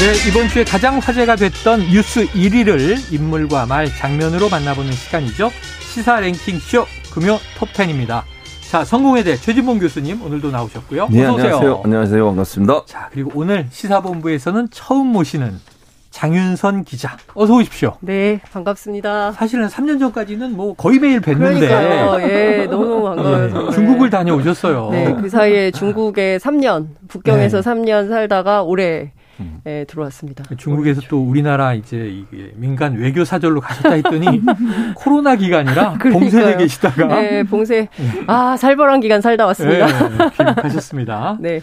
네, 이번 주에 가장 화제가 됐던 뉴스 1위를 인물과 말 장면으로 만나보는 시간이죠. 시사 랭킹 쇼 금요 톱10입니다. 자, 성공회대 최진봉 교수님 오늘도 나오셨고요. 네, 어서 오세요. 안녕하세요. 안녕하세요. 반갑습니다. 자, 그리고 오늘 시사본부에서는 처음 모시는 장윤선 기자. 어서 오십시오. 네, 반갑습니다. 사실은 3년 전까지는 뭐 거의 매일 뵀는데. 그러니까요. 예, 너무 반가워요. 네, 중국을 다녀오셨어요. 네, 그 사이에 중국에 3년, 북경에서 네. 3년 살다가 올해 음. 예, 들어왔습니다. 중국에서 또 우리나라 이제 이게 민간 외교 사절로 가셨다 했더니 코로나 기간이라 봉쇄에 계시다가 네, 봉쇄. 아, 살벌한 기간 살다 왔습니다. 네, 가셨습니다. 네.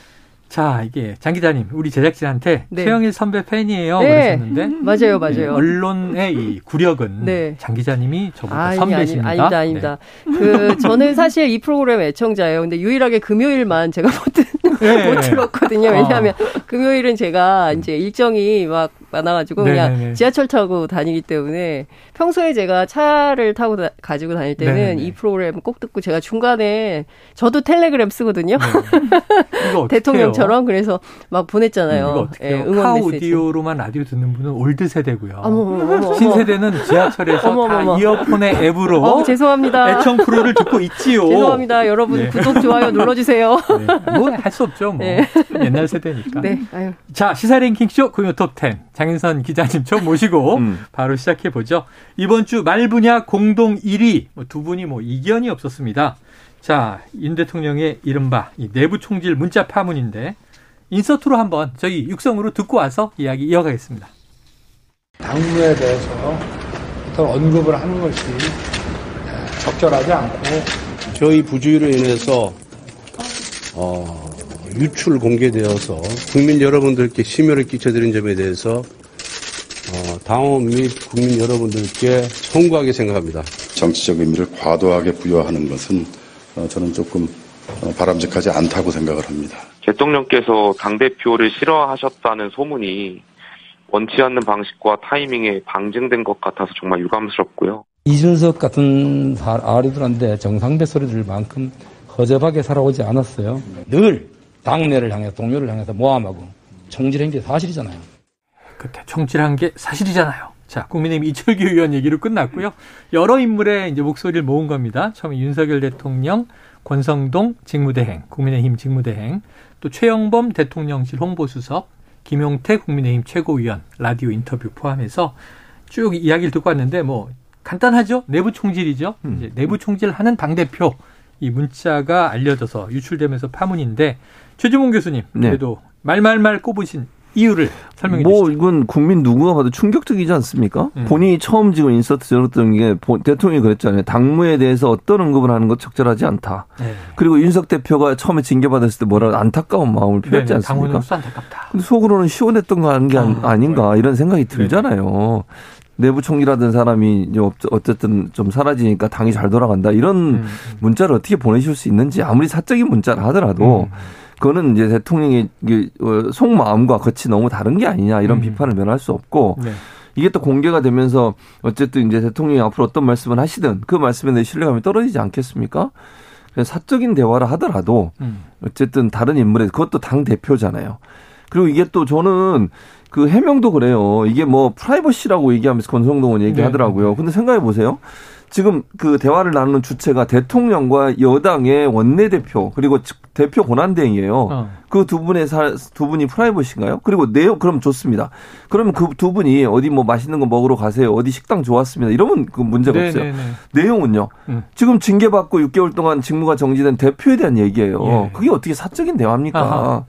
자, 이게 장 기자님, 우리 제작진한테 네. 최영일 선배 팬이에요. 네. 그러셨는데 맞아요, 맞아요. 네, 언론의 이 구력은 네. 장 기자님이 저보다 아니, 선배십니다. 아니, 아니다, 아닙니다. 네. 그 저는 사실 이 프로그램 애청자예요. 근데 유일하게 금요일만 제가 못, 듣, 네. 못 들었거든요. 왜냐하면 어. 금요일은 제가 이제 일정이 막 많아가지고 그냥 네네네. 지하철 타고 다니기 때문에 평소에 제가 차를 타고 다, 가지고 다닐 때는 네네네. 이 프로그램 꼭 듣고 제가 중간에 저도 텔레그램 쓰거든요. 네. 대통령처럼 그래서 막 보냈잖아요. 음, 예, 응원 메시지. 오디오로만 라디오 듣는 분은 올드 세대고요. 어머, 신세대는 지하철에서 어머머머. 다 이어폰의 앱으로 어, 죄송합니다. 애청 프로를 듣고 있지요. 죄송합니다. 여러분 네. 구독 좋아요 눌러주세요. 네. 뭐할 수 없죠. 뭐 네. 옛날 세대니까. 네. 아유. 자 시사 랭킹 쇼 금요 톱10 장윤선 기자님 처음 모시고 음. 바로 시작해 보죠. 이번 주 말 분야 공동 1위 뭐 두 분이 뭐 이견이 없었습니다. 자, 윤 대통령의 이른바 내부 총질 문자 파문인데 인서트로 한번 저희 육성으로 듣고 와서 이야기 이어가겠습니다. 당무에 대해서 어떤 언급을 하는 것이 적절하지 않고 저희 부주의로 인해서 어, 유출 공개되어서 국민 여러분들께 심려를 끼쳐드린 점에 대해서 어, 당원 및 국민 여러분들께 송구하게 생각합니다. 정치적 의미를 과도하게 부여하는 것은 어, 저는 조금 어, 바람직하지 않다고 생각을 합니다. 대통령께서 당대표를 싫어하셨다는 소문이 원치 않는 방식과 타이밍에 방증된 것 같아서 정말 유감스럽고요. 이준석 같은 아리들한테 정상배 소리 들 만큼 허접하게 살아오지 않았어요. 늘 당내를 향해 동료를 향해서 모함하고 총질한 게 사실이잖아요. 그때 총질한 게 사실이잖아요. 자, 국민의힘 이철규 의원 얘기로 끝났고요. 여러 인물의 이제 목소리를 모은 겁니다. 처음에 윤석열 대통령, 권성동 직무대행, 국민의힘 직무대행, 또 최영범 대통령실 홍보수석, 김용태 국민의힘 최고위원 라디오 인터뷰 포함해서 쭉 이야기를 듣고 왔는데 뭐 간단하죠. 내부 총질이죠. 음. 이제 내부 총질하는 당 대표 이 문자가 알려져서 유출되면서 파문인데 최주봉 교수님 네. 그래도 네. 말말말 꼽으신 이유를 설명해 뭐 주시죠. 이건 국민 누구가 봐도 충격적이지 않습니까? 음. 본인이 처음 지금 인서트 적었던 게 대통령이 그랬잖아요. 당무에 대해서 어떤 언급을 하는 것 적절하지 않다. 네. 그리고 윤석 대표가 처음에 징계받았을 때 뭐라 안타까운 마음을 표했지 네, 네. 않습니까? 안타깝다. 근데 속으로는 시원했던 거 하는 게 아, 아닌가 이런 생각이 들잖아요. 내부 총리라던 사람이 어쨌든 좀 사라지니까 당이 잘 돌아간다 이런 음. 문자를 어떻게 보내실 수 있는지 아무리 사적인 문자를 하더라도 음. 그거는 이제 대통령의 어, 속마음과 겉이 너무 다른 게 아니냐 이런 음. 비판을 면할 수 없고 네. 이게 또 공개가 되면서 어쨌든 이제 대통령이 앞으로 어떤 말씀을 하시든 그 말씀에 대해 신뢰감이 떨어지지 않겠습니까? 사적인 대화를 하더라도 음. 어쨌든 다른 인물에 그것도 당 대표잖아요. 그리고 이게 또 저는 그 해명도 그래요. 이게 뭐 프라이버시라고 얘기하면서 권성동은 얘기하더라고요. 네. 근데 생각해 보세요. 지금 그 대화를 나누는 주체가 대통령과 여당의 원내대표 그리고 대표 권한대행이에요. 어. 그두 분의 사, 두 분이 프라이버시인가요? 그리고 내용 그럼 좋습니다. 그러면 그 두 분이 어디 뭐 맛있는 거 먹으러 가세요. 어디 식당 좋았습니다. 이러면 그 문제가 네네네. 없어요. 네, 네. 내용은요. 음. 지금 징계받고 6개월 동안 직무가 정지된 대표에 대한 얘기예요. 예. 그게 어떻게 사적인 대화입니까? 아하.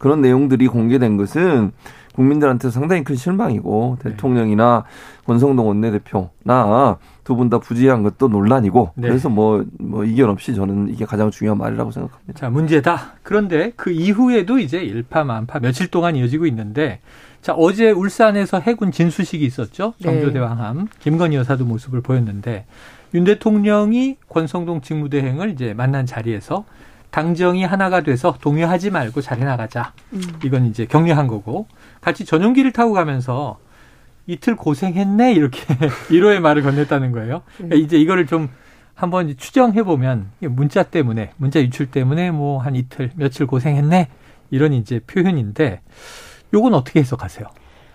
그런 내용들이 공개된 것은 국민들한테 상당히 큰 실망이고 네. 대통령이나 권성동 원내대표나 두 분 다 부재한 것도 논란이고 네. 그래서 뭐뭐 뭐 이견 없이 저는 이게 가장 중요한 말이라고 생각합니다. 자 문제다. 그런데 그 이후에도 이제 일파만파 며칠 동안 이어지고 있는데 자 어제 울산에서 해군 진수식이 있었죠. 네. 정조대왕함 김건희 여사도 모습을 보였는데 윤 대통령이 권성동 직무대행을 이제 만난 자리에서 당정이 하나가 돼서 동요하지 말고 잘해 나가자. 음. 이건 이제 격려한 거고 같이 전용기를 타고 가면서 이틀 고생했네 이렇게 위로의 말을 건넸다는 거예요. 그러니까 이제 이거를 좀 한번 추정해 보면 문자 때문에 문자 유출 때문에 뭐 한 이틀 며칠 고생했네 이런 이제 표현인데 요건 어떻게 해석하세요?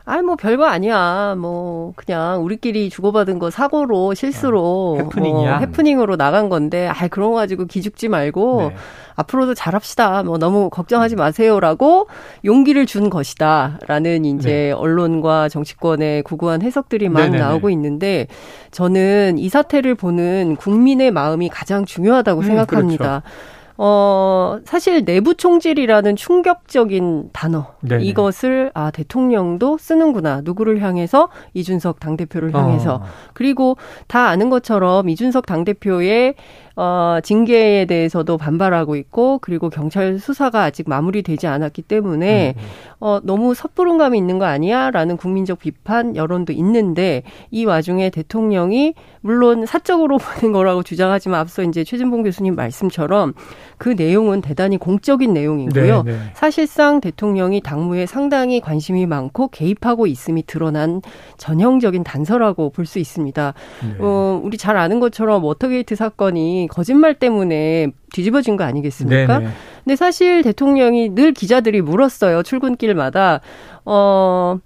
아이 뭐 별거 아니야. 뭐 그냥 우리끼리 주고받은 거 사고로 실수로 아, 해프닝이야. 뭐 해프닝으로 나간 건데 아 그런 거 가지고 기죽지 말고 네. 앞으로도 잘합시다. 뭐 너무 걱정하지 마세요라고 용기를 준 것이다라는 이제 네. 언론과 정치권의 구구한 해석들이 막 네네네. 나오고 있는데 저는 이 사태를 보는 국민의 마음이 가장 중요하다고 음, 생각합니다. 그렇죠. 어, 사실 내부 총질이라는 충격적인 단어. 네네. 이것을, 아, 대통령도 쓰는구나. 누구를 향해서? 이준석 당 대표를 향해서. 어. 그리고 다 아는 것처럼 이준석 당 대표의 어, 징계에 대해서도 반발하고 있고 그리고 경찰 수사가 아직 마무리되지 않았기 때문에 음, 음. 어, 너무 섣부른 감이 있는 거 아니야라는 국민적 비판 여론도 있는데 이 와중에 대통령이 물론 사적으로 보는 거라고 주장하지만 앞서 이제 최진봉 교수님 말씀처럼 그 내용은 대단히 공적인 내용이고요. 네, 네. 사실상 대통령이 당무에 상당히 관심이 많고 개입하고 있음이 드러난 전형적인 단서라고 볼 수 있습니다. 네. 어, 우리 잘 아는 것처럼 워터게이트 사건이 거짓말 때문에 뒤집어진 거 아니겠습니까? 네네. 근데 사실 대통령이 늘 기자들이 물었어요. 출근길마다 어,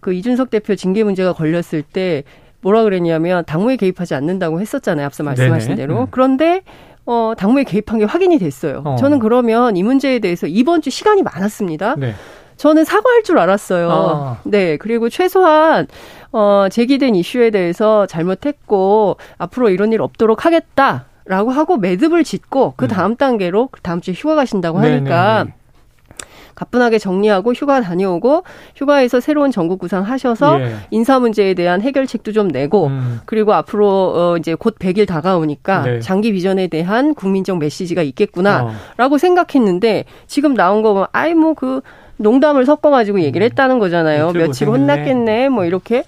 그 이준석 대표 징계 문제가 걸렸을 때 뭐라 그랬냐면 당무에 개입하지 않는다고 했었잖아요. 앞서 말씀하신 네네. 대로. 음. 그런데 어, 당무에 개입한 게 확인이 됐어요. 어. 저는 그러면 이 문제에 대해서 이번 주 시간이 많았습니다. 네. 저는 사과할 줄 알았어요. 아. 네. 그리고 최소한, 어, 제기된 이슈에 대해서 잘못했고, 앞으로 이런 일 없도록 하겠다. 라고 하고 매듭을 짓고 그 네. 다음 네. 단계로 다음 주에 휴가 가신다고 네, 하니까 네네. 가뿐하게 정리하고 휴가 다녀오고 휴가에서 새로운 전국 구상하셔서 예. 인사 문제에 대한 해결책도 좀 내고 음. 그리고 앞으로 어 이제 곧 100일 다가오니까 네. 장기 비전에 대한 국민적 메시지가 있겠구나라고 어. 생각했는데 지금 나온 거 보면 아이 뭐 그 농담을 섞어 가지고 얘기를 음. 했다는 거잖아요. 며칠 혼났겠네 뭐 이렇게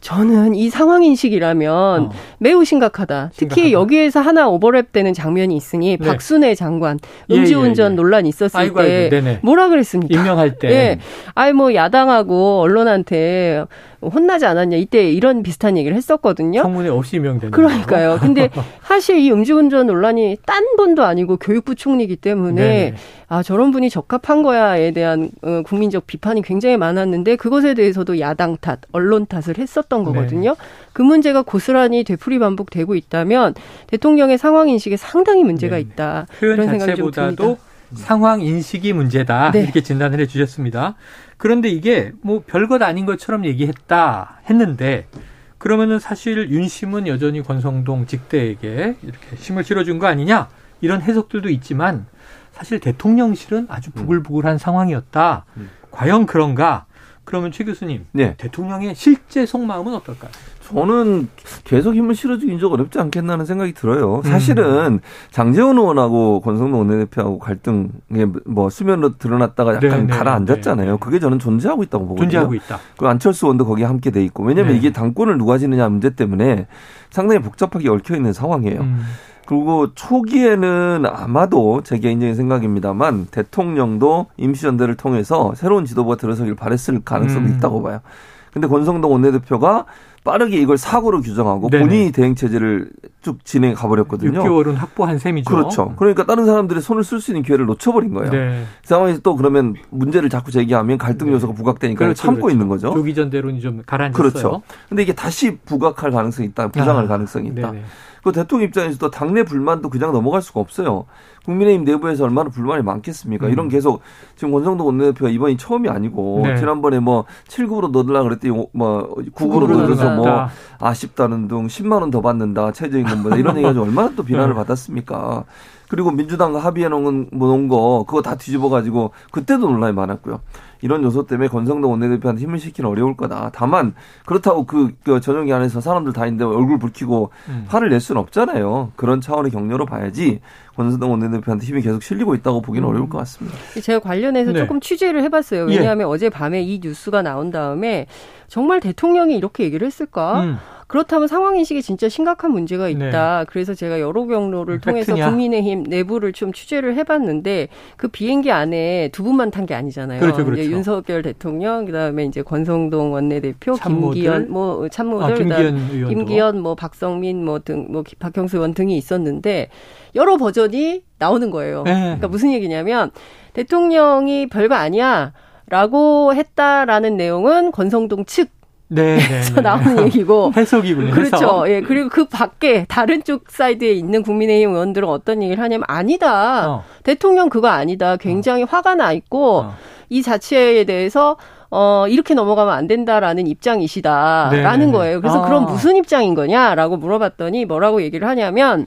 저는 이 상황 인식이라면 어. 매우 심각하다. 특히 심각하다. 여기에서 하나 오버랩되는 장면이 있으니 네. 박순애 장관 예, 음주운전 예, 예, 예. 논란 있었을 아이고, 때 아이고, 뭐라 그랬습니까? 임명할 때. 예. 아이 뭐 야당하고 언론한테 혼나지 않았냐 이때 이런 비슷한 얘기를 했었거든요. 청문회 없이 임명된. 그러니까요. 근데 사실 이 음주운전 논란이 딴 분도 아니고 교육부 총리이기 때문에 네네. 아 저런 분이 적합한 거야에 대한 어, 국민적 비판이 굉장히 많았는데 그것에 대해서도 야당 탓, 언론 탓을 했었던 거거든요. 네. 그 문제가 고스란히 되풀이 반복되고 있다면 대통령의 상황 인식에 상당히 문제가 네. 있다. 표현 이런 생각이 자체보다도 상황 인식이 문제다 네. 이렇게 진단을 해주셨습니다. 그런데 이게 뭐 별것 아닌 것처럼 얘기했다 했는데 그러면은 사실 윤심은 여전히 권성동 직대에게 이렇게 힘을 실어준 거 아니냐 이런 해석들도 있지만 사실 대통령실은 아주 부글부글한 음. 상황이었다. 음. 과연 그런가? 그러면 최 교수님, 네. 대통령의 실제 속마음은 어떨까요? 저는 계속 힘을 실어주긴 좀 어렵지 않겠나는 생각이 들어요. 사실은 음. 장재원 의원하고 권성동 원내대표하고 갈등에 뭐 수면으로 드러났다가 약간 네, 네 가라앉았잖아요. 네, 그게 저는 존재하고 있다고 보거든요. 존재하고 있다. 그 안철수 의원도 거기에 함께 돼 있고 왜냐하면 네. 이게 당권을 누가 지느냐 문제 때문에 상당히 복잡하게 얽혀 있는 상황이에요. 음. 그리고 초기에는 아마도 제 개인적인 생각입니다만 대통령도 임시연대를 통해서 새로운 지도부가 들어서길 바랬을 가능성이 음. 있다고 봐요. 근데 권성동 원내대표가 빠르게 이걸 사고로 규정하고 네네. 본인이 대행 체제를 쭉 진행해 가버렸거든요. 6개월은 확보한 셈이죠. 그렇죠. 그러니까 다른 사람들의 손을 쓸 수 있는 기회를 놓쳐버린 거예요. 네. 그 상황에서 또 그러면 문제를 자꾸 제기하면 갈등 네. 요소가 부각되니까 그렇죠, 참고 그렇죠. 있는 거죠. 조기 전대론이 좀 가라앉았어요. 그렇죠. 근데 이게 다시 부각할 가능성이 있다. 부상할 아, 가능성이 있다. 네네. 그 대통령 입장에서도 당내 불만도 그냥 넘어갈 수가 없어요. 국민의힘 내부에서 얼마나 불만이 많겠습니까? 음. 이런 계속 지금 권성동 원내대표가 이번이 처음이 아니고 네. 지난번에 뭐 7급으로 넣으려 그랬더니 뭐 9급으로 넣어서 뭐 아쉽다는 등 10만 원 더 받는다 최저임 금보다 이런 얘기가 좀 얼마나 또 비난을 네. 받았습니까? 그리고 민주당과 합의해 놓은 뭐 놓은 거 그거 다 뒤집어 가지고 그때도 논란이 많았고요. 이런 요소 때문에 권성동 원내대표한테 힘을 실기는 어려울 거다. 다만 그렇다고 그, 그 전용기 안에서 사람들 다 있는데 얼굴 붉히고 음. 화를 낼 수는 없잖아요. 그런 차원의 격려로 봐야지 권성동 원내대표한테 힘이 계속 실리고 있다고 보기는 음. 어려울 것 같습니다. 제가 관련해서 네. 조금 취재를 해봤어요. 왜냐하면 예. 어제 밤에 이 뉴스가 나온 다음에 정말 대통령이 이렇게 얘기를 했을까? 음. 그렇다면 상황 인식이 진짜 심각한 문제가 네. 있다. 네. 그래서 제가 여러 경로를 통해서 국민의힘 내부를 좀 취재를 해봤는데 그 비행기 안에 두 분만 탄 게 아니잖아요. 그렇죠, 그렇죠. 이제 윤석열 대통령, 그다음에 이제 권성동 원내대표, 참모들. 김기현 뭐 참모들, 아, 김기현 김기현, 뭐 박성민, 뭐 등, 뭐 박형수 의원 등이 있었는데 여러 버전이 나오는 거예요. 네. 그러니까 무슨 얘기냐면 대통령이 별거 아니야. 라고 했다라는 내용은 권성동 측 네, 네, 네. 나오는 얘기고 해석이군요. 그렇죠. 해석. 예. 그리고 그 밖에 다른 쪽 사이드에 있는 국민의힘 의원들은 어떤 얘기를 하냐면 아니다. 어. 대통령 그거 아니다. 굉장히 어. 화가 나 있고 어. 이 자체에 대해서 어, 이렇게 넘어가면 안 된다라는 입장이시다라는 네, 네, 네. 거예요. 그래서 아. 그럼 무슨 입장인 거냐라고 물어봤더니 뭐라고 얘기를 하냐면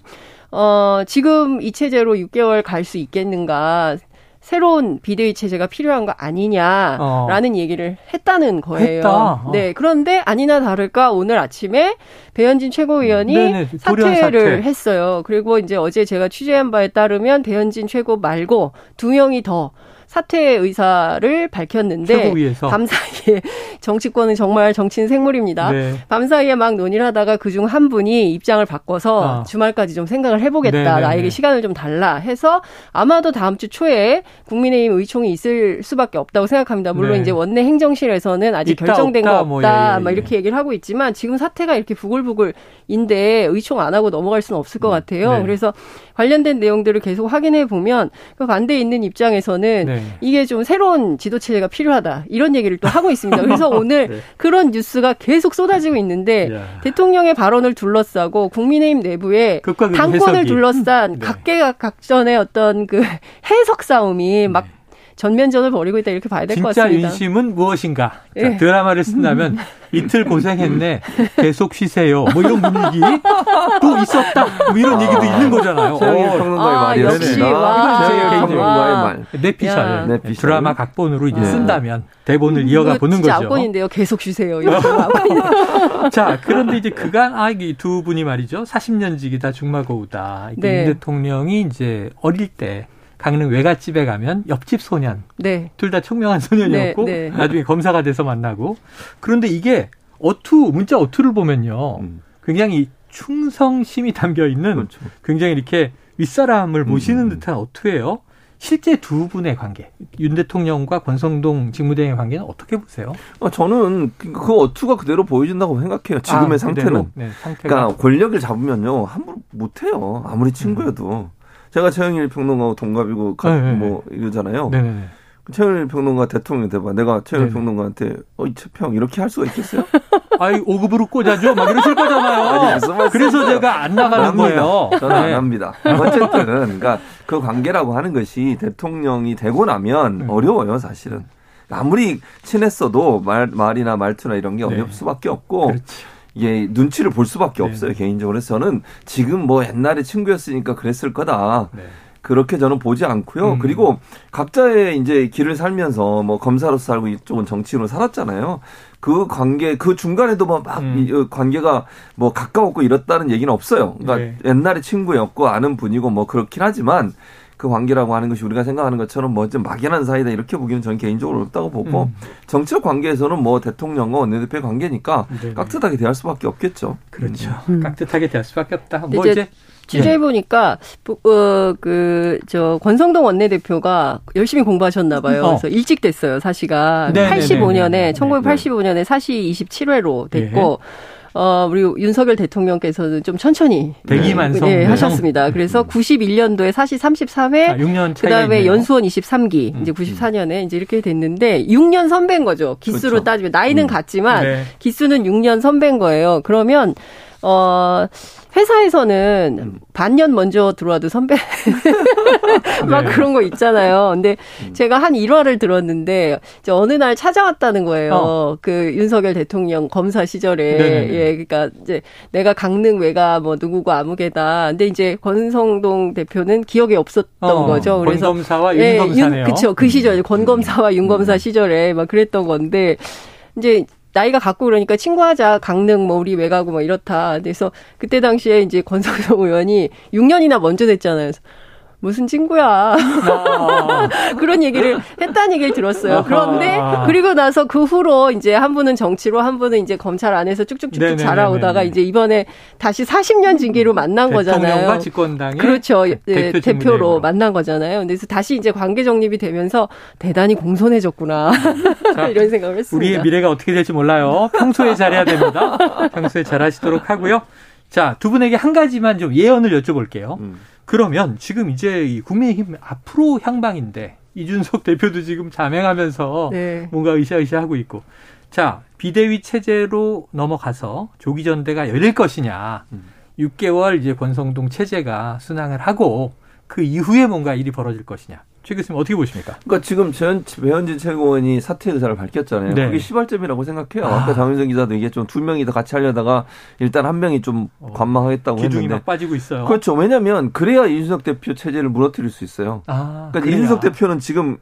어, 지금 이 체제로 6개월 갈 수 있겠는가? 새로운 비대위 체제가 필요한 거 아니냐라는 어. 얘기를 했다는 거예요. 어. 네. 그런데 아니나 다를까 오늘 아침에 배현진 최고위원이 네네, 사퇴를 사퇴. 했어요. 그리고 이제 어제 제가 취재한 바에 따르면 배현진 최고 말고 두 명이 더 사퇴 의사를 밝혔는데. 밤사이에 정치권은 정말 정치인 생물입니다. 네. 밤사이에 막 논의를 하다가 그중 한 분이 입장을 바꿔서 아. 주말까지 좀 생각을 해보겠다. 네네네. 네, 나에게 네. 시간을 좀 달라 해서 아마도 다음 주 초에 국민의힘 의총이 있을 수밖에 없다고 생각합니다. 물론 네. 이제 원내 행정실에서는 아직 결정된 없다, 거 뭐, 없다. 뭐, 예, 예, 막 예. 이렇게 얘기를 하고 있지만 지금 사태가 이렇게 부글부글인데 의총 안 하고 넘어갈 수는 없을 것 네. 같아요. 네. 그래서 관련된 내용들을 계속 확인해 보면 그 반대에 있는 입장에서는 네. 이게 좀 새로운 지도 체제가 필요하다 이런 얘기를 또 하고 있습니다. 그래서 오늘 네. 그런 뉴스가 계속 쏟아지고 있는데 야. 대통령의 발언을 둘러싸고 국민의힘 내부에 당권을 해석이. 둘러싼 네. 각계각전의 어떤 그 해석 싸움이 막 네. 전면전을 벌이고 있다 이렇게 봐야 될 것 같습니다. 진짜 윤심은 무엇인가? 자, 예. 드라마를 쓴다면 이틀 고생했네. 계속 쉬세요. 뭐 이런 분위기 또 있었다. 뭐 이런 아, 얘기도 있는 거잖아요. 최영일 어. 평론가의 아, 말이었습니다. 최영일 평론가의 말. 내피셜. 내피셜. 드라마 각본으로 이제 네. 쓴다면 대본을 이어가 보는 거죠. 압권인데요. 계속 쉬세요. 자, 그런데 이제 그간 아, 이두 분이 말이죠. 40년직이다 중마고우다. 네. 윤 대통령이 이제 어릴 때 강릉 외갓집에 가면 옆집 소년. 네. 둘 다 총명한 소년이었고 네, 네. 나중에 검사가 돼서 만나고. 그런데 이게 어투 문자 어투를 보면요. 음. 굉장히 충성심이 담겨 있는 그렇죠. 굉장히 이렇게 윗사람을 모시는 음. 듯한 어투예요. 실제 두 분의 관계, 윤 대통령과 권성동 직무대행의 관계는 어떻게 보세요? 어, 저는 그, 그 어투가 그대로 보여준다고 생각해요. 지금의 아, 상태는. 네, 그러니까 권력을 잡으면요 함부로 못해요. 아무리 친구여도. 음. 제가 최영일 평론가하고 동갑이고 가, 네, 네, 뭐 이러잖아요. 네네. 최영일 평론가 대통령 돼봐. 내가 최영일. 평론가한테 어이 최평 이렇게 할 수가 있겠어요? 아이 5급으로 꽂아줘 막 이러실 거잖아요. 아니, 그래서 제가 안 나가는 안 거예요. 저는 네. 안 합니다. 어쨌든 그러니까 그 관계라고 하는 것이 대통령이 되고 나면 네. 어려워요 사실은. 아무리 친했어도 말 말이나 말투나 이런 게 어려울 네. 수밖에 없고. 그렇지. 이게 눈치를 볼 수밖에 네. 없어요 개인적으로 해서 저는 지금 뭐 옛날에 친구였으니까 그랬을 거다. 네. 그렇게 저는 보지 않고요. 음. 그리고 각자의 이제 길을 살면서 뭐 검사로서 살고 이쪽은 정치인으로 살았잖아요. 그 관계 그 중간에도 뭐막 음. 어, 관계가 뭐 가까웠고 이렇다는 얘기는 없어요. 그러니까 네. 옛날에 친구였고 아는 분이고 뭐 그렇긴 하지만 그 관계라고 하는 것이 우리가 생각하는 것처럼 뭐 좀 막연한 사이다 이렇게 보기는 저는 개인적으로 어렵다고 보고 음. 정치적 관계에서는 뭐 대통령과 원내대표의 관계니까 네네. 깍듯하게 대할 수밖에 없겠죠. 그렇죠. 음. 깍듯하게 대할 수밖에 없다. 뭐 이제, 이제 취재해 보니까 어그저 권성동 원내대표가 열심히 공부하셨나 봐요. 어. 그래서 일찍 됐어요, 사시가. 네네네네. 85년에 1985년에 사시 27회로 됐고 네. 어, 우리 윤석열 대통령께서는 좀 천천히 대기만 네, 네, 하셨습니다. 그래서 91년도에 사시 33회, 아, 6년 그다음에 있네요. 연수원 23기, 음, 이제 94년에 음. 이제 이렇게 됐는데 6년 선배인 거죠. 기수로 그렇죠. 따지면 나이는 음. 같지만 네. 기수는 6년 선배인 거예요. 그러면 어, 회사에서는 음. 반년 먼저 들어와도 선배 막 네. 그런 거 있잖아요. 근데 음. 제가 한 1화를 들었는데 이제 어느 날 찾아왔다는 거예요. 어. 그 윤석열 대통령 검사 시절에 네네네. 예, 그러니까 이제 내가 강릉 외가 뭐 누구고 아무개다. 근데 이제 권성동 대표는 기억에 없었던 어. 거죠. 그래서 권 검사와 윤 검사네요. 예, 그렇죠. 그 시절 권 음. 검사와 윤 검사 시절에 막 그랬던 건데 이제 나이가 갖고 그러니까 친구하자 강릉 뭐 우리 외가고 뭐 이렇다. 그래서 그때 당시에 이제 권성동 의원이 6년이나 먼저 됐잖아요. 그래서 무슨 친구야. 아. 그런 얘기를 했다는 얘기를 들었어요. 그런데 그리고 나서 그 후로 이제 한 분은 정치로 한 분은 이제 검찰 안에서 쭉쭉쭉쭉 자라오다가 이제 이번에 다시 40년 징계로 만난 거잖아요. 집권당의 그렇죠. 네, 대표 로 만난 거잖아요. 그래서 다시 이제 관계 정립이 되면서 대단히 공손해졌구나. 자, 이런 생각을 했습니다. 우리의 미래가 어떻게 될지 몰라요. 평소에 잘해야 됩니다. 평소에 잘하시도록 하고요. 자, 두 분에게 한 가지만 좀 예언을 여쭤볼게요. 음. 그러면 지금 이제 이 국민의힘 앞으로 향방인데 이준석 대표도 지금 자맹하면서 네. 뭔가 으쌰으쌰하고 있고 자 비대위 체제로 넘어가서 조기 전대가 열릴 것이냐 음. 6개월 이제 권성동 체제가 순항을 하고 그 이후에 뭔가 일이 벌어질 것이냐 최 교수님 어떻게 보십니까? 그러니까 지금 전, 배현진 최고원이 사퇴 의사를 밝혔잖아요. 네. 그게 시발점이라고 생각해요. 아. 까 장윤성 기자도 이게 좀 두 명이 더 같이 하려다가 일단 한 명이 좀 어. 관망하겠다고 기둥이 했는데 막 빠지고 있어요. 그렇죠. 왜냐하면 그래야 이준석 대표 체제를 무너뜨릴 수 있어요. 아, 그러니까 그래야. 이준석 대표는 지금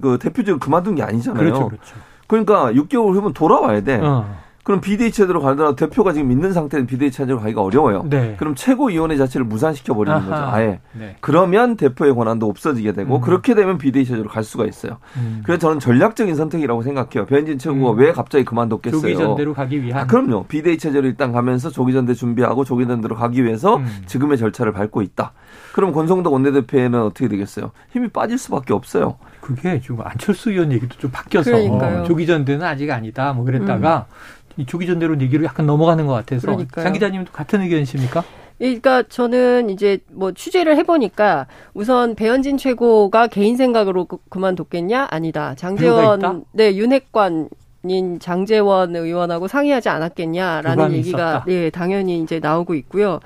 그 대표 지금 그만둔 게 아니잖아요. 그렇죠, 그렇죠. 그러니까 6개월 후면 돌아와야 돼. 어. 그럼 비대위 체제로 가더라도 대표가 지금 있는 상태는 비대위 체제로 가기가 어려워요. 네. 그럼 최고위원회 자체를 무산시켜 버리는 거죠. 아예. 네. 그러면 대표의 권한도 없어지게 되고 음. 그렇게 되면 비대위 체제로 갈 수가 있어요. 음. 그래서 저는 전략적인 선택이라고 생각해요. 변진 최고가 음. 왜 갑자기 그만뒀겠어요? 조기전대로 가기 위한. 아, 그럼요. 비대위 체제로 일단 가면서 조기전대 준비하고 조기전대로 가기 위해서 음. 지금의 절차를 밟고 있다. 그럼 권성동 원내대표에는 어떻게 되겠어요? 힘이 빠질 수밖에 없어요. 그게 지금 안철수 의원 얘기도 좀 바뀌어서 그러니까요. 조기전대는 아직 아니다. 뭐 그랬다가 음. 이 조기 전대로 얘기로 약간 넘어가는 것 같아서 그러니까요. 장 기자님도 같은 의견이십니까? 그러니까 저는 이제 뭐 취재를 해보니까 우선 배현진 최고가 개인 생각으로 그, 그만뒀겠냐 아니다. 장재원 네 윤핵관 인 장제원 의원하고 상의하지 않았겠냐라는 얘기가 있었다. 예 당연히 이제 나오고 있고요.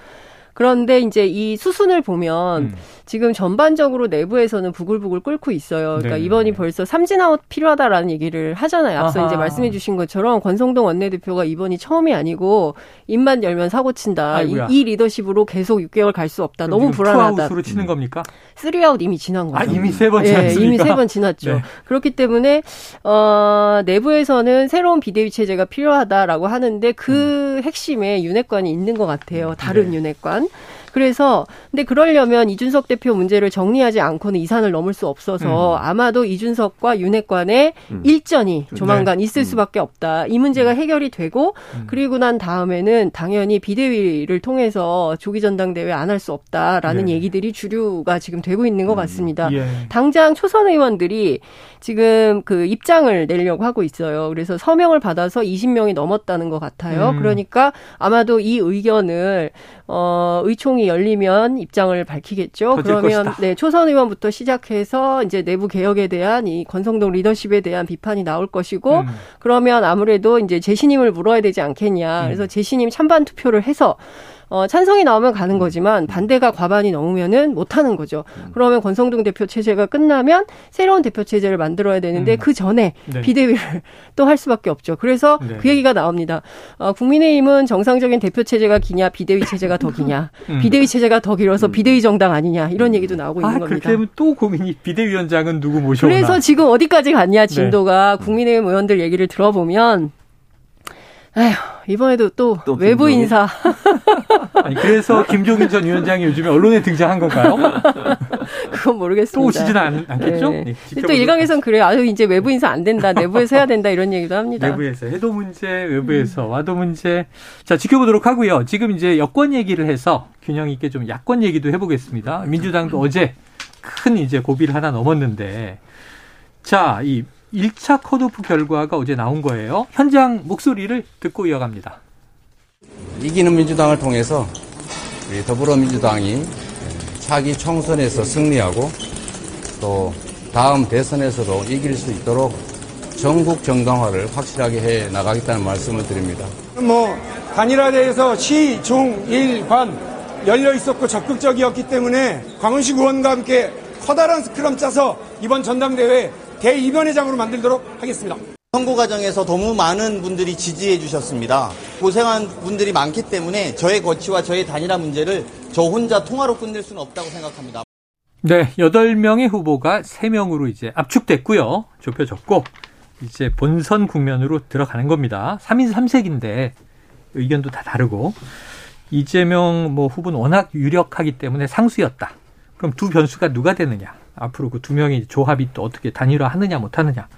그런데 이제 이 수순을 보면 음. 지금 전반적으로 내부에서는 부글부글 끓고 있어요. 그러니까 네. 이번이 벌써 삼진아웃 필요하다라는 얘기를 하잖아요. 앞서 아하. 이제 말씀해 주신 것처럼 권성동 원내대표가 이번이 처음이 아니고 입만 열면 사고 친다. 이, 이, 리더십으로 계속 6개월 갈 수 없다. 너무 불안하다. 투아웃으로 치는 겁니까? 쓰리아웃 이미 지난 거죠. 아, 이미 세번 지났습니까? 네, 이미 세 번 지났죠. 네. 그렇기 때문에 어, 내부에서는 새로운 비대위 체제가 필요하다라고 하는데 그 음. 핵심에 윤핵관이 있는 것 같아요. 다른 네. 윤핵관. 그래서 근데 그러려면 이준석 대표 문제를 정리하지 않고는 이 산을 넘을 수 없어서 음. 아마도 이준석과 윤핵관의 음. 일전이 조만간 네. 있을 음. 수밖에 없다. 이 문제가 음. 해결이 되고 음. 그리고 난 다음에는 당연히 비대위를 통해서 조기 전당대회 안 할 수 없다라는 네. 얘기들이 주류가 지금 되고 있는 것 같습니다. 예. 당장 초선 의원들이 지금 그 입장을 내려고 하고 있어요. 그래서 서명을 받아서 20명이 넘었다는 것 같아요. 그러니까 아마도 이 의견을 어 의총 소통이 열리면 입장을 밝히겠죠. 그러면 것이다. 네 초선 의원부터 시작해서 이제 내부 개혁에 대한 이 권성동 리더십에 대한 비판이 나올 것이고 음. 그러면 아무래도 이제 재신임을 물어야 되지 않겠냐. 음. 그래서 재신임 찬반 투표를 해서 어, 찬성이 나오면 가는 거지만 반대가 과반이 넘으면은 못 하는 거죠. 그러면 권성동 대표 체제가 끝나면 새로운 대표 체제를 만들어야 되는데 음. 그 전에 네. 비대위를 또 할 수밖에 없죠. 그래서 네. 그 얘기가 나옵니다. 어, 국민의힘은 정상적인 대표 체제가 기냐, 비대위 체제가 더 기냐, 음. 비대위 체제가 더 길어서 음. 비대위 정당 아니냐 이런 얘기도 나오고 있는 아, 겁니다. 그렇게 되면 또 고민이 비대위원장은 누구 모셔오나. 그래서 지금 어디까지 갔냐 진도가 네. 국민의힘 의원들 얘기를 들어보면 에휴, 이번에도 또, 또 외부 김종인? 인사. 아니, 그래서 김종인 전 위원장이 요즘에 언론에 등장한 건가요? 그건 모르겠습니다. 또 오시지는 않, 겠죠 네. 네, 또 일각에선 그래요. 아유, 이제 외부 인사 안 된다. 내부에서 해야 된다. 이런 얘기도 합니다. 내부에서 해도 문제, 외부에서 음. 와도 문제. 자, 지켜보도록 하고요. 지금 이제 여권 얘기를 해서 균형 있게 좀 야권 얘기도 해보겠습니다. 민주당도 어제 큰 이제 고비를 하나 넘었는데 자, 이 1차 컷오프 결과가 어제 나온 거예요. 현장 목소리를 듣고 이어갑니다. 이기는 민주당을 통해서 더불어민주당이 차기 총선에서 승리하고 또 다음 대선에서도 이길 수 있도록 전국 정당화를 확실하게 해 나가겠다는 말씀을 드립니다. 뭐 단일화대에서 시, 중, 일, 관 열려 있었고 적극적이었기 때문에 광운식 의원과 함께 커다란 스크럼 짜서 이번 전당대회 대이변회장으로 만들도록 하겠습니다. 선거 과정에서 너무 많은 분들이 지지해 주셨습니다. 고생한 분들이 많기 때문에 저의 거취와 저의 단일화 문제를 저 혼자 통화로 끝낼 수는 없다고 생각합니다. 네, 8명의 후보가 3명으로 이제 압축됐고요. 좁혀졌고 이제 본선 국면으로 들어가는 겁니다. 3인 3색인데 의견도 다 다르고 이재명 뭐 후보는 워낙 유력하기 때문에 상수였다. 그럼 두 변수가 누가 되느냐? 앞으로 그 두 명이 조합이 또 어떻게 단일화 하느냐 못 하느냐.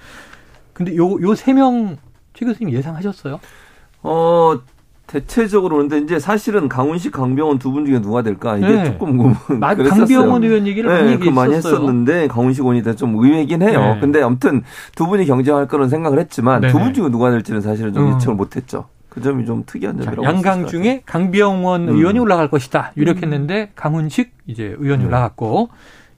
근데 요 요 세 명 최 교수님 예상하셨어요? 어 대체적으로 그런데 이제 사실은 강훈식, 강병원 두 분 중에 누가 될까 이게 네. 조금 고민. 강병원 의원 얘기를 네, 많이, 그 많이 했었는데 강훈식 의원이 좀 의외긴 해요. 네. 근데 아무튼 두 분이 경쟁할 거는 생각을 했지만 두 분 중에 누가 될지는 사실은 좀 음. 예측을 못했죠. 그 점이 좀 특이한 점이라고. 양강 중에 강병원 음. 의원이 올라갈 것이다 유력했는데 음. 강훈식 이제 의원이 음. 올라갔고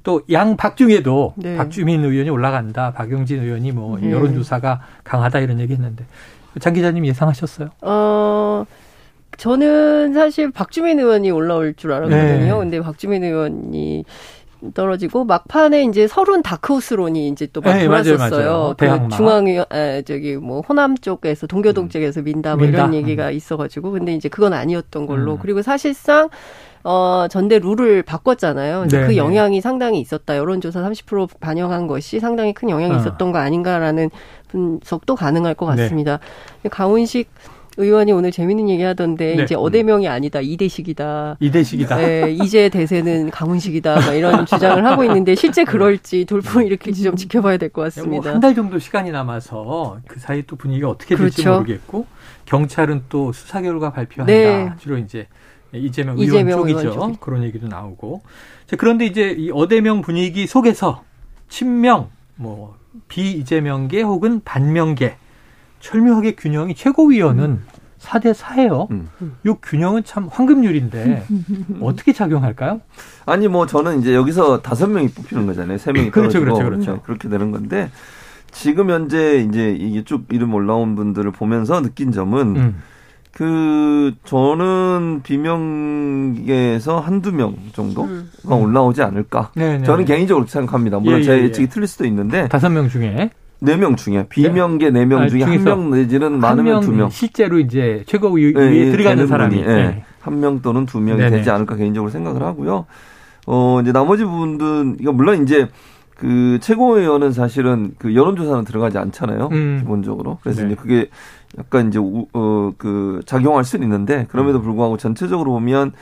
또 양 박 중에도 네. 박주민 의원이 올라간다. 박용진 의원이 뭐 네. 여론조사가 강하다 이런 얘기 했는데 장 기자님 예상하셨어요? 어, 저는 사실 박주민 의원이 올라올 줄 알았거든요. 네. 근데 박주민 의원이 떨어지고 막판에 이제 서른 다크호스론이 이제 또막 네, 돌았었어요. 그 중앙 에 저기 뭐 호남 쪽에서 동교동 음. 쪽에서 민다 뭐 민다? 이런 얘기가 음. 있어가지고 근데 이제 그건 아니었던 걸로 음. 그리고 사실상 어, 전대 룰을 바꿨잖아요. 그 네, 영향이 상당히 있었다. 여론조사 30% 반영한 것이 상당히 큰 영향이 어. 있었던 거 아닌가라는 분석도 가능할 것 네. 같습니다. 네. 강훈식 의원이 오늘 재밌는 얘기 하던데 네. 이제 어대명이 아니다 이대식이다. 이대식이다. 네, 이제 대세는 강훈식이다. 막 이런 주장을 하고 있는데 실제 그럴지 돌풍을 일으킬지 좀 지켜봐야 될 것 같습니다. 뭐 한달 정도 시간이 남아서 그 사이 또 분위기가 어떻게 될지 그렇죠. 모르겠고 경찰은 또 수사 결과 발표한다. 네. 주로 이제 이재명, 이재명 의원 쪽이죠. 의원 그런 얘기도 나오고. 자, 그런데 이제 이 어대명 분위기 속에서 친명, 뭐 비이재명계 혹은 반명계 철묘하게 균형이 최고위원은 음. 4대 4예요. 음. 이 균형은 참 황금률인데 어떻게 작용할까요? 아니 뭐 저는 이제 여기서 다섯 명이 뽑히는 거잖아요. 세 명이 그렇죠, 그렇죠, 그렇죠. 네, 그렇게 되는 건데 지금 현재 이제 이게 쭉 이름 올라온 분들을 보면서 느낀 점은 음. 그 저는 비명계에서 한두 명 정도가 음. 올라오지 않을까. 네네. 네, 저는 네. 개인적으로 생각합니다. 물론 예, 제 예, 예. 예측이 틀릴 수도 있는데 다섯 명 중에 네 명 중에 비명계 네 명 중에 한 명 내지는 많으면 두 명. 실제로 이제 최고위에 네, 들어가는 사람이 분 네. 한명 또는 두 명이 되지 않을까 개인적으로 생각을 하고요. 어 이제 나머지 부분들 이거 물론 이제 그 최고위원은 사실은 그 여론조사는 들어가지 않잖아요. 음. 기본적으로. 그래서 네. 이제 그게 약간 이제 어그 작용할 수는 있는데 그럼에도 음. 불구하고 전체적으로 보면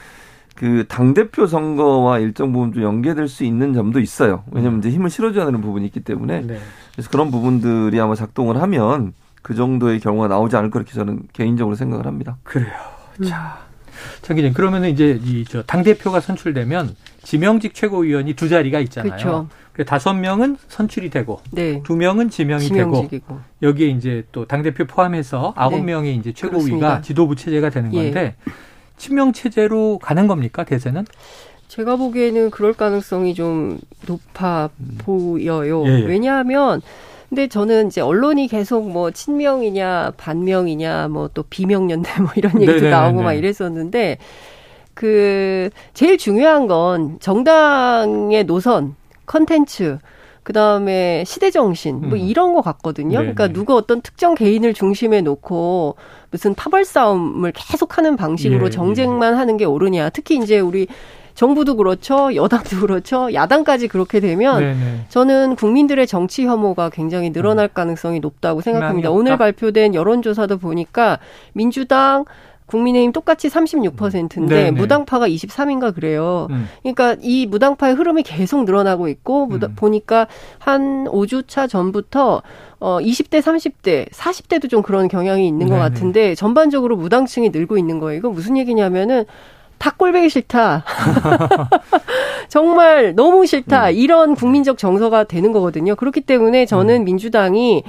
그 당 대표 선거와 일정 부분 좀 연계될 수 있는 점도 있어야 왜냐면 음. 이제 힘을 실어줘야 하는 부분이 있기 때문에 네. 그래서 그런 부분들이 아마 작동을 하면 그 정도의 경우가 나오지 않을 거렇게 저는 개인적으로 생각을 합니다. 그래요. 음. 자. 장 기자님, 그러면은 이제 이저 당대표가 선출되면 지명직 최고위원이 두 자리가 있잖아요. 그렇죠. 그 다섯 명은 선출이 되고 네. 두 명은 지명이 지명직이고. 되고 여기에 이제 또 당 대표 포함해서 아홉 네. 명의 이제 최고위가 그렇습니다. 지도부 체제가 되는 예. 건데 예. 친명 체제로 가는 겁니까 대세는? 제가 보기에는 그럴 가능성이 좀 높아 음. 보여요. 예, 예. 왜냐하면 근데 저는 이제 언론이 계속 뭐 친명이냐 반명이냐 뭐 또 비명연대 뭐 이런 얘기도 네네네네. 나오고 막 이랬었는데 그 제일 중요한 건 정당의 노선 컨텐츠 그 다음에 시대 정신 뭐 음. 이런 거 같거든요. 네네. 그러니까 누가 어떤 특정 개인을 중심에 놓고 무슨 파벌 싸움을 계속 하는 방식으로 예, 정쟁만 예. 하는 게 옳으냐. 특히 이제 우리 정부도 그렇죠, 여당도 그렇죠, 야당까지 그렇게 되면 네네. 저는 국민들의 정치 혐오가 굉장히 늘어날 음. 가능성이 높다고 생각합니다. 오늘 발표된 여론조사도 보니까 민주당 국민의힘 똑같이 36%인데 네네. 무당파가 23인가 그래요. 음. 그러니까 이 무당파의 흐름이 계속 늘어나고 있고 음. 보니까 한 5주차 전부터 어 20대, 30대, 40대도 좀 그런 경향이 있는 네네. 것 같은데 전반적으로 무당층이 늘고 있는 거예요. 이거 무슨 얘기냐면은 다 꼴배기 싫다. 정말 너무 싫다. 음. 이런 국민적 정서가 되는 거거든요. 그렇기 때문에 저는 음. 민주당이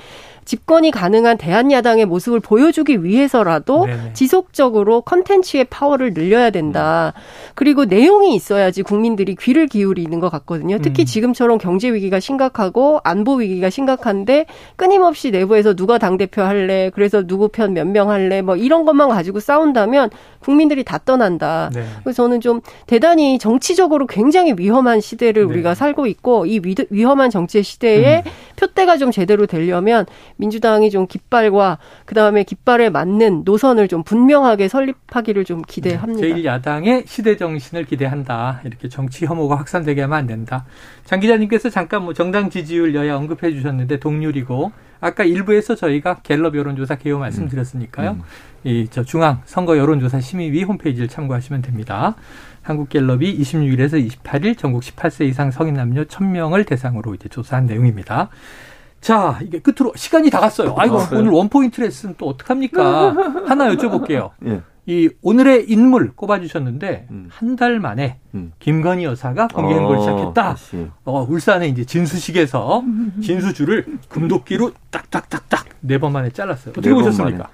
집권이 가능한 대한야당의 모습을 보여주기 위해서라도 네네. 지속적으로 컨텐츠의 파워를 늘려야 된다. 그리고 내용이 있어야지 국민들이 귀를 기울이는 것 같거든요. 특히 음. 지금처럼 경제 위기가 심각하고 안보 위기가 심각한데 끊임없이 내부에서 누가 당대표 할래, 그래서 누구 편 몇 명 할래, 뭐 이런 것만 가지고 싸운다면 국민들이 다 떠난다. 네. 그래서 저는 좀 대단히 정치적으로 굉장히 위험한 시대를 네. 우리가 살고 있고 이 위, 험한 정치의 시대에 음. 표대가 좀 제대로 되려면 민주당이 좀 깃발과 그다음에 깃발에 맞는 노선을 좀 분명하게 설립하기를 좀 기대합니다. 네. 제1야당의 시대 정신을 기대한다. 이렇게 정치 혐오가 확산되게 하면 안 된다. 장 기자님께서 잠깐 뭐 정당 지지율 여야 언급해 주셨는데 동률이고 아까 일부에서 저희가 갤럽 여론조사 개요 말씀드렸으니까요. 음. 이저 중앙 선거 여론조사 심의위 홈페이지를 참고하시면 됩니다. 한국갤럽이 26일에서 28일 전국 18세 이상 성인 남녀 1000명을 대상으로 이제 조사한 내용입니다. 자, 이게 끝으로 시간이 다 갔어요. 아이고, 아, 오늘 원포인트 레슨 또 어떡합니까? 하나 여쭤볼게요. 예. 이 오늘의 인물 꼽아주셨는데 음. 한달 만에 음. 김건희 여사가 공개 행보를 어, 시작했다. 어, 울산에 이제 진수식에서 진수줄을 금도끼로 딱딱딱딱 네 번 만에 잘랐어요. 어떻게 네 보셨습니까?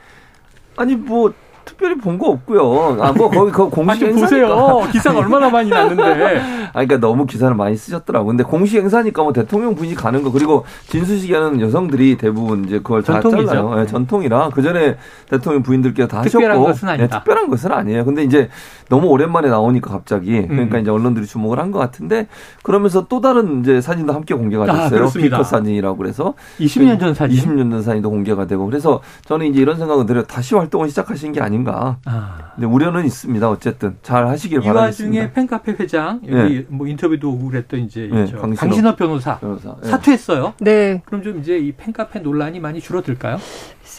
아니 뭐 특별히 본 거 없고요. 아, 뭐 거기 그 공식 행사 보세요. 기사가 얼마나 많이 났는데. 아, 그러니까 너무 기사를 많이 쓰셨더라고. 근데 공식 행사니까 뭐 대통령 분이 가는 거 그리고 진수식에는 여성들이 대부분 이제 그걸 다 전통이죠. 잘라요. 네, 전통이라 그 전에 대통령 부인들께서 다 특별한 하셨고. 것은 아니다. 네, 특별한 것은 아니에요. 근데 이제 너무 오랜만에 나오니까 갑자기 그러니까 음. 이제 언론들이 주목을 한 것 같은데 그러면서 또 다른 이제 사진도 함께 공개가 아, 됐어요. 아, 피커 사진이라고 그래서 20년 전 사진, 20년 전 사진도 공개가 되고 그래서 저는 이제 이런 생각을 들어요. 다시 활동을 시작하신 게 아닌 가. 아. 네, 우려는 있습니다. 어쨌든 잘 하시길 바라겠습니다. 이 와중에 팬카페 회장 여기 네. 뭐 인터뷰도 오고 그랬던 이제 네, 강신업, 강신업 변호사, 변호사. 네. 사퇴했어요. 네. 그럼 좀 이제 이 팬카페 논란이 많이 줄어들까요?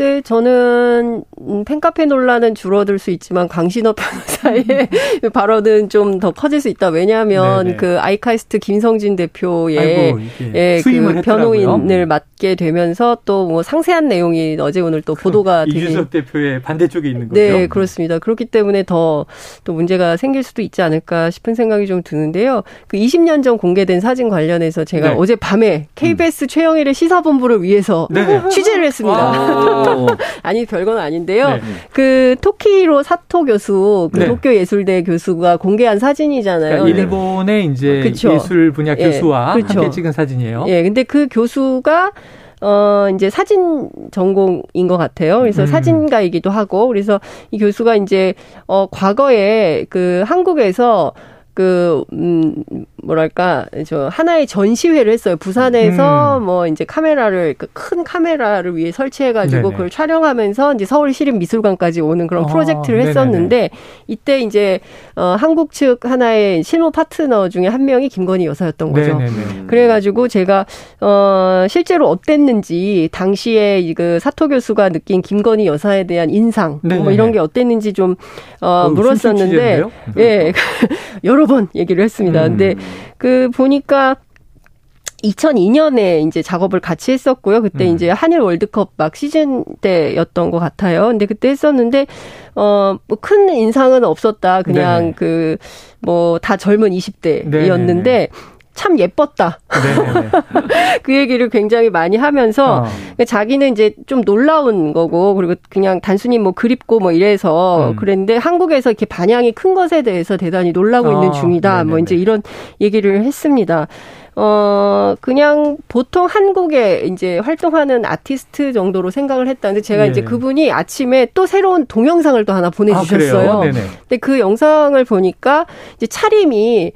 글쎄, 저는 음, 팬카페 논란은 줄어들 수 있지만 강신업 변호사의 발언은 좀 더 커질 수 있다. 왜냐하면 네네. 그 아이카이스트 김성진 대표의 아이고, 예, 그 변호인을 맡게 되면서 또 뭐 상세한 내용이 어제 오늘 또 보도가 되게 이준석 대표의 반대쪽에 있는 거죠. 네, 그렇습니다. 그렇기 때문에 더 또 문제가 생길 수도 있지 않을까 싶은 생각이 좀 드는데요. 그 20년 전 공개된 사진 관련해서 제가 네. 어제 밤에 KBS 음. 최영일의 시사본부를 위해서 네. 취재를 했습니다. 아. 아니 별건 아닌데요. 네. 그 토키로 사토 교수, 그 네. 도쿄 예술대 교수가 공개한 사진이잖아요. 그러니까 일본의 이제 그쵸. 예술 분야 예, 교수와 예, 함께 찍은 사진이에요. 예, 근데 그 교수가 어, 이제 사진 전공인 것 같아요. 그래서 음. 사진가이기도 하고, 그래서 이 교수가 이제, 어, 과거에 그 한국에서 그, 음, 뭐랄까, 저, 하나의 전시회를 했어요. 부산에서 음. 뭐, 이제 카메라를, 그큰 카메라를 위해 설치해가지고 네네. 그걸 촬영하면서 이제 서울 시립미술관까지 오는 그런 아, 프로젝트를 했었는데, 네네네. 이때 이제, 어, 한국 측 하나의 실무 파트너 중에 한 명이 김건희 여사였던 거죠. 네네네. 그래가지고 제가, 어, 실제로 어땠는지, 당시에 그 사토 교수가 느낀 김건희 여사에 대한 인상, 뭐 이런 게 어땠는지 좀, 어, 어 물었었는데, 예, 여러 번 얘기를 했습니다. 음. 근데 그 보니까 2002년에 이제 작업을 같이 했었고요. 그때 음. 이제 한일 월드컵 막 시즌 때였던 것 같아요. 근데 그때 했었는데 어뭐큰 인상은 없었다. 그냥 네. 그뭐 다 젊은 20대였는데 네 참 예뻤다. 그 얘기를 굉장히 많이 하면서 어. 자기는 이제 좀 놀라운 거고 그리고 그냥 단순히 뭐 그립고 뭐 이래서 음. 그랬는데 한국에서 이렇게 반향이 큰 것에 대해서 대단히 놀라고 어. 있는 중이다. 네네네. 뭐 이제 이런 얘기를 했습니다. 어, 그냥 보통 한국에 이제 활동하는 아티스트 정도로 생각을 했다는데 제가 네. 이제 그분이 아침에 또 새로운 동영상을 또 하나 보내주셨어요. 아, 근데 그 영상을 보니까 이제 차림이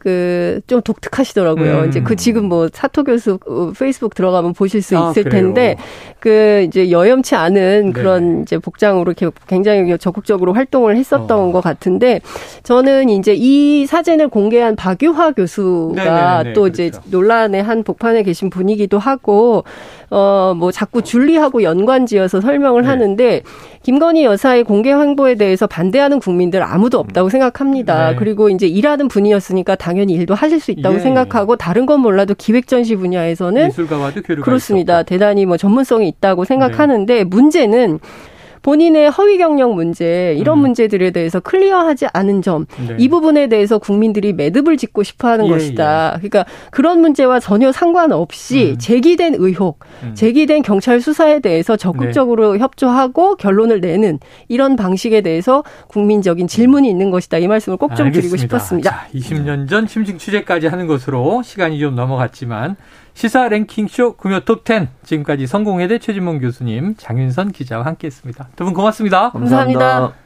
그 좀 독특하시더라고요. 음. 이제 그 지금 뭐 사토 교수 어, 페이스북 들어가면 보실 수 아, 있을 그래요? 텐데 그 이제 여염치 않은 네. 그런 이제 복장으로 이렇게 굉장히 적극적으로 활동을 했었던 어. 것 같은데 저는 이제 이 사진을 공개한 박유화 교수가 네네네네. 또 이제 그렇죠. 논란의 한 복판에 계신 분이기도 하고 어, 뭐 자꾸 줄리하고 연관지어서 설명을 네. 하는데 김건희 여사의 공개 행보에 대해서 반대하는 국민들 아무도 없다고 음. 생각합니다. 네. 그리고 이제 일하는 분이었으니까 당 연히 일도 하실 수 있다고 예. 생각하고 다른 건 몰라도 기획 전시 분야에서는 그렇습니다. 있었고. 대단히 뭐 전문성이 있다고 생각하는데 네. 문제는 본인의 허위 경력 문제 이런 음. 문제들에 대해서 클리어하지 않은 점, 네. 이 부분에 대해서 국민들이 매듭을 짓고 싶어하는 예, 것이다. 예. 그러니까 그런 문제와 전혀 상관없이 음. 제기된 의혹, 음. 제기된 경찰 수사에 대해서 적극적으로 네. 협조하고 결론을 내는 이런 방식에 대해서 국민적인 질문이 있는 것이다. 이 말씀을 꼭 좀 드리고 싶었습니다. 자, 20년 전 심층 취재까지 하는 것으로 시간이 좀 넘어갔지만 시사 랭킹쇼 금요 톱10 지금까지 성공회대 최진몽 교수님, 장윤선 기자와 함께했습니다. 두 분 고맙습니다 감사합니다. 감사합니다.